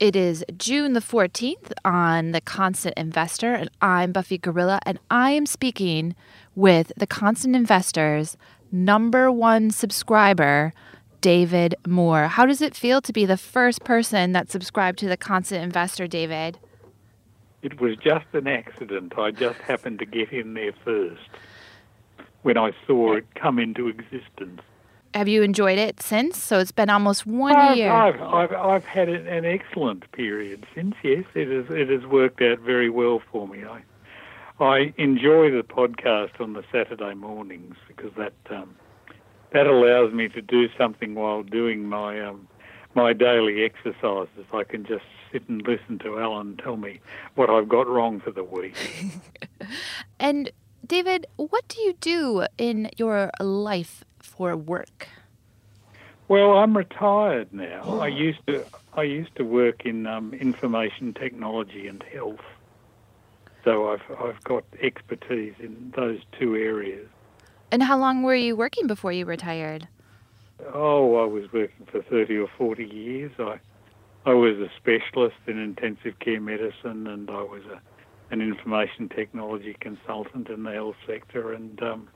It is June the 14th on The Constant Investor, and I'm Buffy Gorilla, and I am speaking with The Constant Investor's number one subscriber, David Moore. How does it feel to be the first person that subscribed to The Constant Investor, David? It was just an accident. I just happened to get in there first when I saw it come into existence. Have you enjoyed it since? So it's been almost one I've, year. I've, I've, I've had an excellent period since. Yes, it has it has worked out very well for me. I I enjoy the podcast on the Saturday mornings because that um, that allows me to do something while doing my um, my daily exercises. I can just sit and listen to Alan tell me what I've got wrong for the week. and David, what do you do in your life for work? Well, I'm retired now. I used to I used to work in um, information technology and health, so I've I've got expertise in those two areas. And how long were you working before you retired? Oh, I was working for thirty or forty years. I I was a specialist in intensive care medicine, and I was a an information technology consultant in the health sector, and um,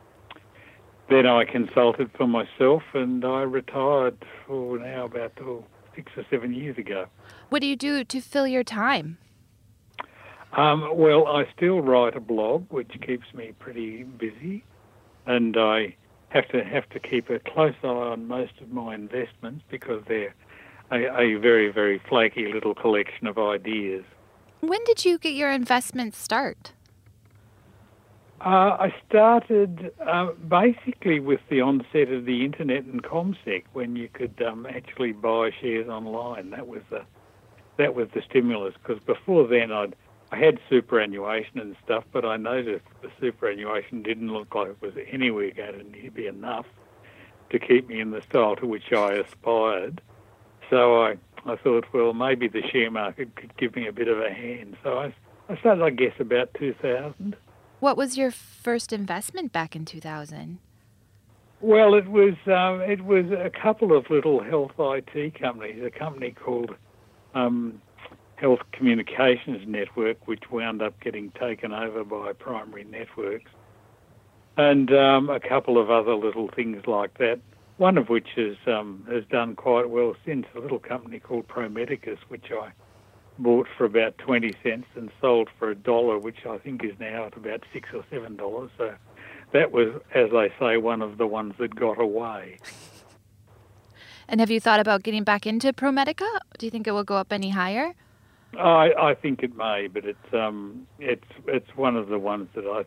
then I consulted for myself and I retired for now about oh, six or seven years ago. What do you do to fill your time? Um, well, I still write a blog, which keeps me pretty busy, and I have to have to keep a close eye on most of my investments because they're a, a very very flaky little collection of ideas. When did you get your investments start? Uh, I started uh, basically with the onset of the internet and CommSec when you could um, actually buy shares online. That was the that was the stimulus. Because before then, I'd I had superannuation and stuff, but I noticed the superannuation didn't look like it was anywhere going to be enough to keep me in the style to which I aspired. So I I thought, well, maybe the share market could give me a bit of a hand. So I I started, I guess, about 2000. What was your first investment back in 2000? Well, it was um, it was a couple of little health IT companies. A company called um, Health Communications Network, which wound up getting taken over by Primary Networks, and um, a couple of other little things like that. One of which has um, has done quite well since. A little company called Pro Medicus, which I bought for about 20 cents and sold for a dollar, which I think is now at about six or seven dollars. So that was, as they say, one of the ones that got away. And have you thought about getting back into Pro Medicus? Do you think it will go up any higher? I, I think it may, but it's um, it's it's one of the ones that I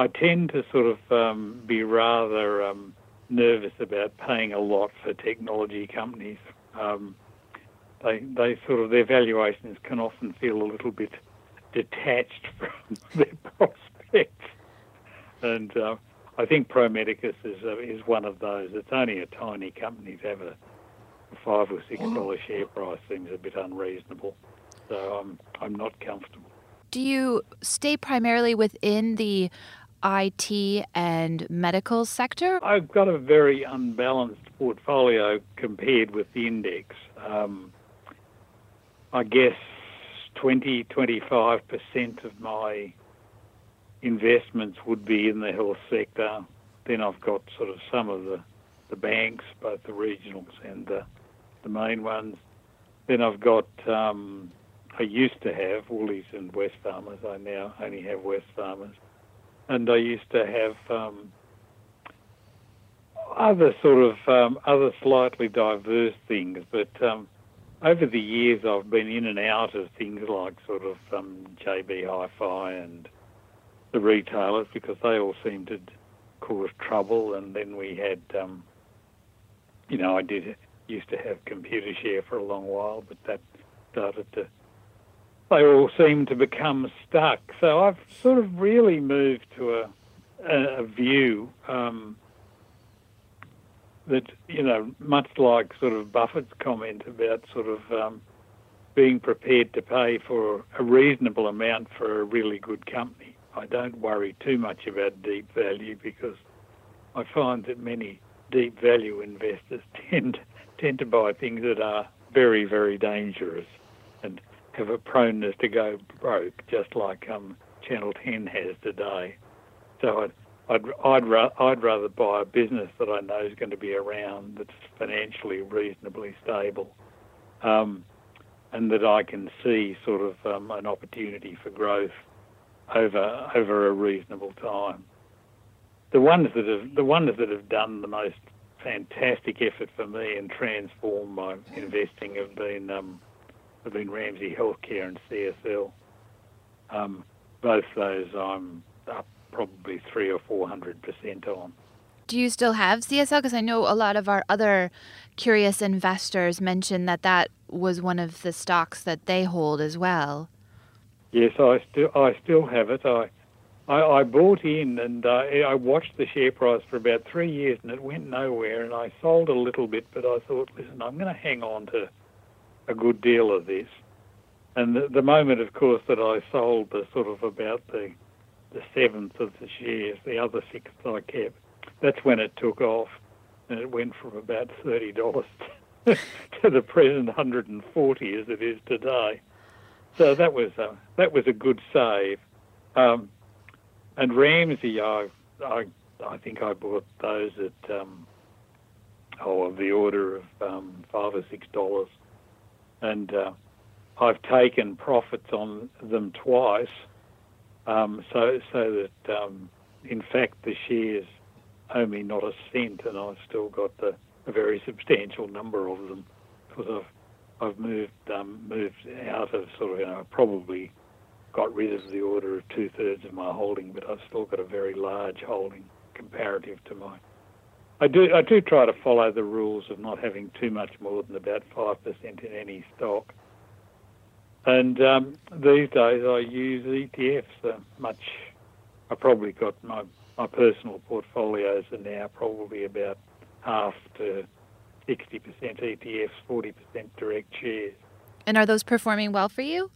I tend to sort of um, be rather um, nervous about paying a lot for technology companies. Um, they they sort of their valuations can often feel a little bit detached from their prospects, and uh, I think Pro Medicus is uh, is one of those. It's only a tiny company to have a five or six dollar share price seems a bit unreasonable, so I'm I'm not comfortable. Do you stay primarily within the IT and medical sector? I've got a very unbalanced portfolio compared with the index. Um, I guess 20, 25% of my investments would be in the health sector. Then I've got sort of some of the, the banks, both the regionals and the, the main ones. Then I've got, um, I used to have Woolies and Wesfarmers. I now only have Wesfarmers. And I used to have um, other sort of, um, other slightly diverse things, but um, over the years, I've been in and out of things like sort of um, JB Hi-Fi and the retailers because they all seemed to cause trouble. And then we had, um, you know, I did used to have Computershare for a long while, but that started to. They all seemed to become stuck. So I've sort of really moved to a a, a view. Um, that you know, much like sort of Buffett's comment about sort of um, being prepared to pay for a reasonable amount for a really good company. I don't worry too much about deep value because I find that many deep value investors tend tend to buy things that are very, very dangerous and have a proneness to go broke, just like um, Channel 10 has today. So I'd, I'd, I'd, ra- I'd rather buy a business that I know is going to be around that's financially reasonably stable um, and that I can see sort of um, an opportunity for growth over over a reasonable time. The ones that have the ones that have done the most fantastic effort for me and transformed my investing have been um, have been Ramsay Healthcare and CSL. Um, both those I'm up probably three or four hundred percent on. Do you still have CSL? Because I know a lot of our other curious investors mentioned that that was one of the stocks that they hold as well. Yes, I still I still have it. I I, I bought in and uh, I watched the share price for about three years and it went nowhere. And I sold a little bit, but I thought, listen, I'm going to hang on to a good deal of this. And the, the moment, of course, that I sold the sort of about the the seventh of the shares, the other sixth I kept, that's when it took off, and it went from about thirty dollars to the present hundred and forty as it is today. So that was a, that was a good save. Um, and Ramsay, I, I I think I bought those at um, oh of the order of um, five or six dollars, and uh, I've taken profits on them twice, um, so so that um, in fact the shares owe me not a cent, and I've still got the, a very substantial number of them because I've I've moved um, moved out of sort of you know probably got rid of the order of two thirds of my holding, but I've still got a very large holding comparative to my. I do I do try to follow the rules of not having too much more than about five percent in any stock. And um, these days I use ETFs uh, much. I probably got my my personal portfolios are now probably about half to 60% ETFs, 40% direct shares. And are those performing well for you?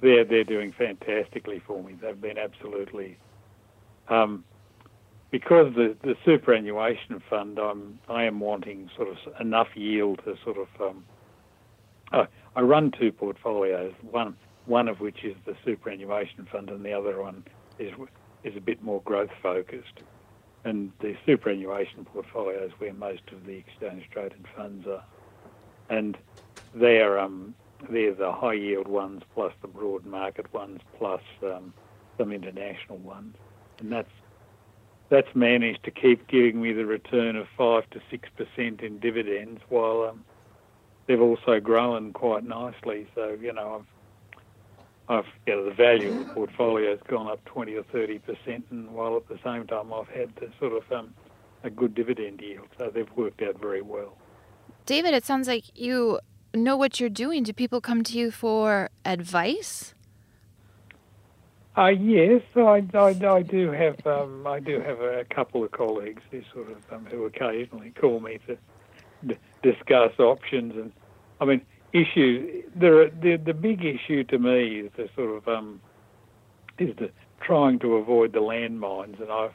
They're, they're doing fantastically for me. They've been absolutely. Um, because the, the superannuation fund, I'm, I am wanting sort of enough yield to sort of. Um, I, I run two portfolios, one, one of which is the superannuation fund, and the other one is, is a bit more growth focused and the superannuation portfolio is where most of the exchange traded funds are. And they're, um, they're the high yield ones plus the broad market ones plus um, some international ones. And that's, that's managed to keep giving me the return of 5 to 6% in dividends while um, they've also grown quite nicely. So, you know, I've I've, you know, the value of the portfolio has gone up 20 or 30 percent, and while at the same time I've had the sort of um, a good dividend yield, so they've worked out very well. David, it sounds like you know what you're doing. Do people come to you for advice? Uh, yes, I, I, I do have um, I do have a couple of colleagues who sort of um, who occasionally call me to d- discuss options, and I mean issue, the, the the big issue to me is the sort of um, is the trying to avoid the landmines, and I've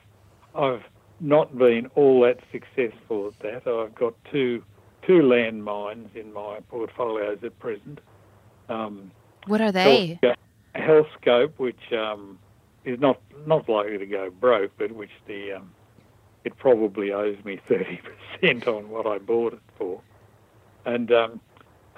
I've not been all that successful at that. I've got two two landmines in my portfolios at present. Um, what are they? Healthscope, which um, is not not likely to go broke, but which the um, it probably owes me thirty percent on what I bought it for, and um,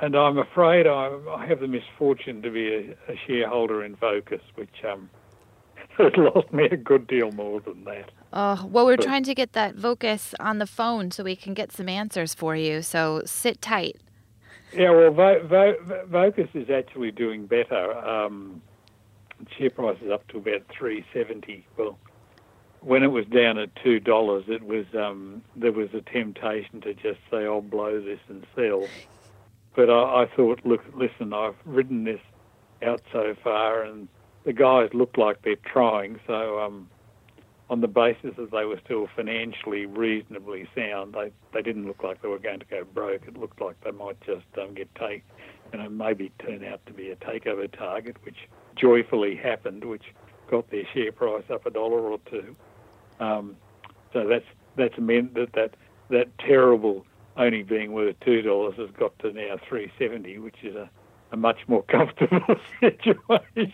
and I'm afraid I, I have the misfortune to be a, a shareholder in Vocus, which um, has lost me a good deal more than that. Oh, well, we're but, trying to get that Vocus on the phone so we can get some answers for you. So sit tight. Yeah, well, Vo- Vo- Vocus is actually doing better. Um, share price is up to about three seventy. Well, when it was down at two dollars, it was um, there was a temptation to just say, "I'll blow this and sell." But I, I thought, look, listen, I've ridden this out so far, and the guys look like they're trying. So, um, on the basis that they were still financially reasonably sound, they they didn't look like they were going to go broke. It looked like they might just um, get take, you know, maybe turn out to be a takeover target, which joyfully happened, which got their share price up a dollar or two. Um, so that's that's meant that that that terrible only being worth two dollars has got to now three seventy, which is a, a much more comfortable situation.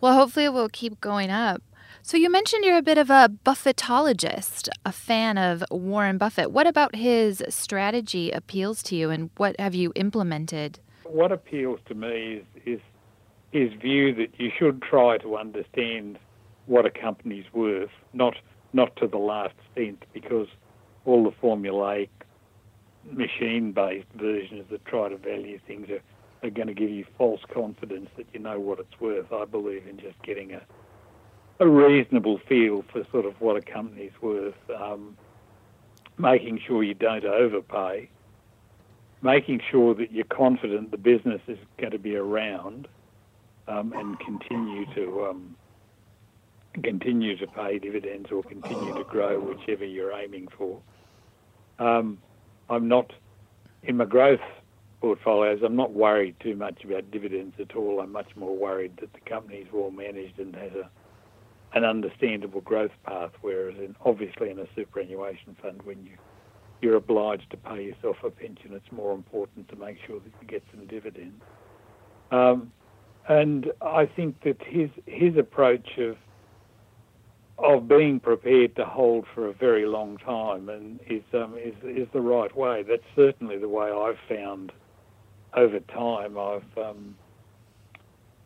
Well, hopefully it will keep going up. So you mentioned you're a bit of a Buffettologist, a fan of Warren Buffett. What about his strategy appeals to you, and what have you implemented? What appeals to me is, is his view that you should try to understand what a company's worth, not not to the last cent, because all the formulaic machine-based versions that try to value things are, are going to give you false confidence that you know what it's worth. I believe in just getting a a reasonable feel for sort of what a company's worth, um, making sure you don't overpay, making sure that you're confident the business is going to be around um, and continue to um, continue to pay dividends or continue to grow, whichever you're aiming for. Um, I'm not in my growth portfolios. I'm not worried too much about dividends at all. I'm much more worried that the company is well managed and has a an understandable growth path. Whereas, in, obviously, in a superannuation fund, when you you're obliged to pay yourself a pension, it's more important to make sure that you get some dividends. Um, and I think that his his approach of of being prepared to hold for a very long time and is um, is is the right way. That's certainly the way I've found over time. I've um,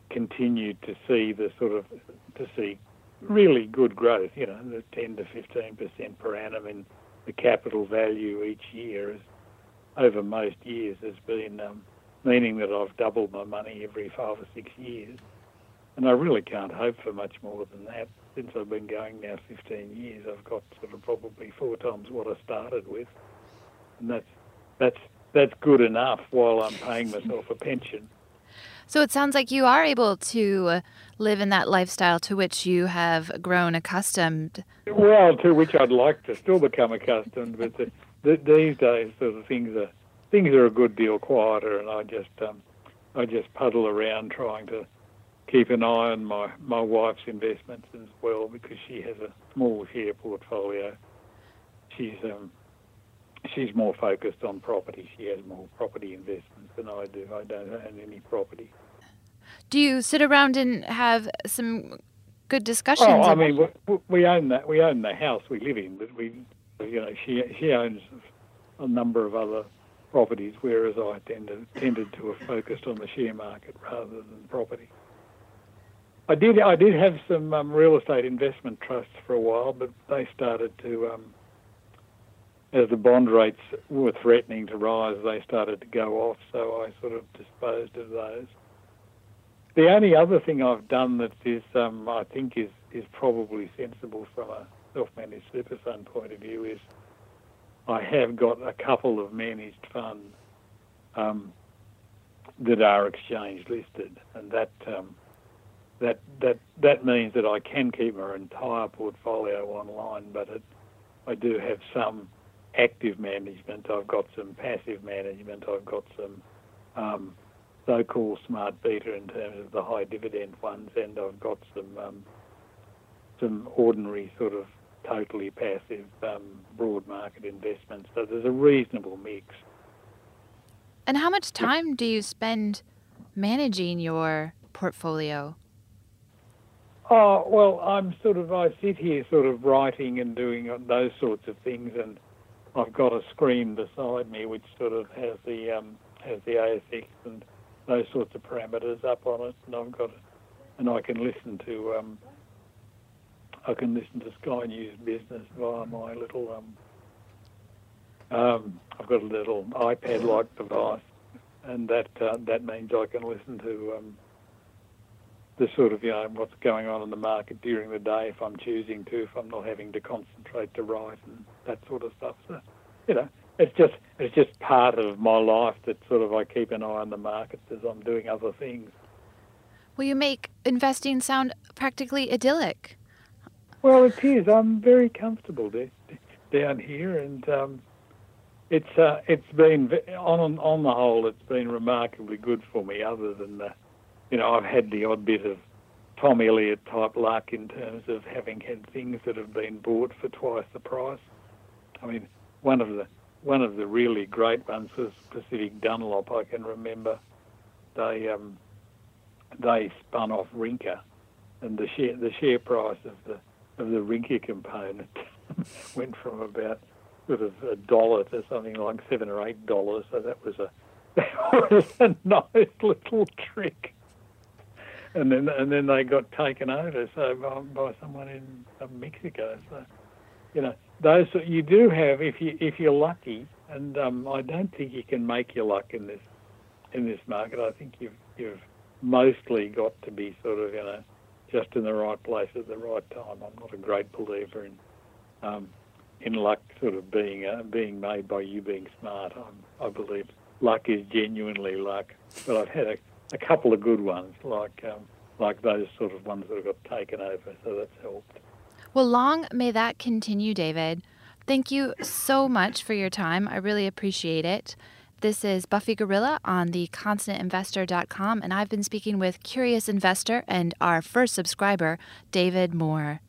continued to see the sort of to see really good growth, you know, the 10 to 15% per annum in the capital value each year is, over most years has been um, meaning that I've doubled my money every five or six years. And I really can't hope for much more than that. Since I've been going now 15 years, I've got sort of probably four times what I started with. And that's, that's, that's good enough while I'm paying myself a pension. So it sounds like you are able to live in that lifestyle to which you have grown accustomed. Well, to which I'd like to still become accustomed, but the, the, these days, sort of things are things are a good deal quieter, and I just um, I just puddle around trying to keep an eye on my my wife's investments as well because she has a small share portfolio. She's um, she's more focused on property. She has more property investments than I do. I don't own any property. Do you sit around and have some good discussions? Oh, I mean, we, we own that. We own the house we live in, but we, you know, she she owns a number of other properties, whereas I tended tended to have focused on the share market rather than property. I did I did have some um, real estate investment trusts for a while, but they started to um, as the bond rates were threatening to rise, they started to go off, so I sort of disposed of those. The only other thing I've done that is, um, I think, is is probably sensible from a self-managed super fund point of view is I have got a couple of managed funds um, that are exchange listed, and that um, that that that means that I can keep my entire portfolio online, but it, I do have some active management. I've got some passive management. I've got some um, so-called smart beta in terms of the high dividend ones, and I've got some um, some ordinary sort of totally passive um, broad market investments. So there's a reasonable mix. And how much time do you spend managing your portfolio? Oh well, I'm sort of I sit here sort of writing and doing those sorts of things, and I've got a screen beside me which sort of has the um, has the ASX and those sorts of parameters up on it, and I've got and I can listen to um, I can listen to Sky News Business via my little um, um, I've got a little iPad-like device, and that uh, that means I can listen to um, the sort of you know what's going on in the market during the day if I'm choosing to, if I'm not having to concentrate to write and that sort of stuff. So, you know, it's just it's just part of my life that sort of I keep an eye on the markets as I'm doing other things. Well, you make investing sound practically idyllic. Well, it is. I'm very comfortable down here, and um, it's uh, it's been on on the whole, it's been remarkably good for me. Other than the you know, I've had the odd bit of Tom Elliott type luck in terms of having had things that have been bought for twice the price. I mean, one of the one of the really great ones was Pacific Dunlop. I can remember they um, they spun off Rinker, and the share the share price of the of the Rinker component went from about sort of a dollar to something like seven or eight dollars. So that was a that was a nice little trick. And then and then they got taken over so by, by someone in Mexico. So you know those you do have if you if you're lucky, and um, I don't think you can make your luck in this in this market. I think you've you've mostly got to be sort of you know just in the right place at the right time. I'm not a great believer in um, in luck sort of being uh, being made by you being smart. I'm, I believe luck is genuinely luck, but I've had a, a couple of good ones like um, like those sort of ones that have got taken over, so that's helped. Well, long may that continue, David. Thank you so much for your time. I really appreciate it. This is Buffy Gorilla on the constantinvestor.com, and I've been speaking with Curious Investor and our first subscriber, David Moore.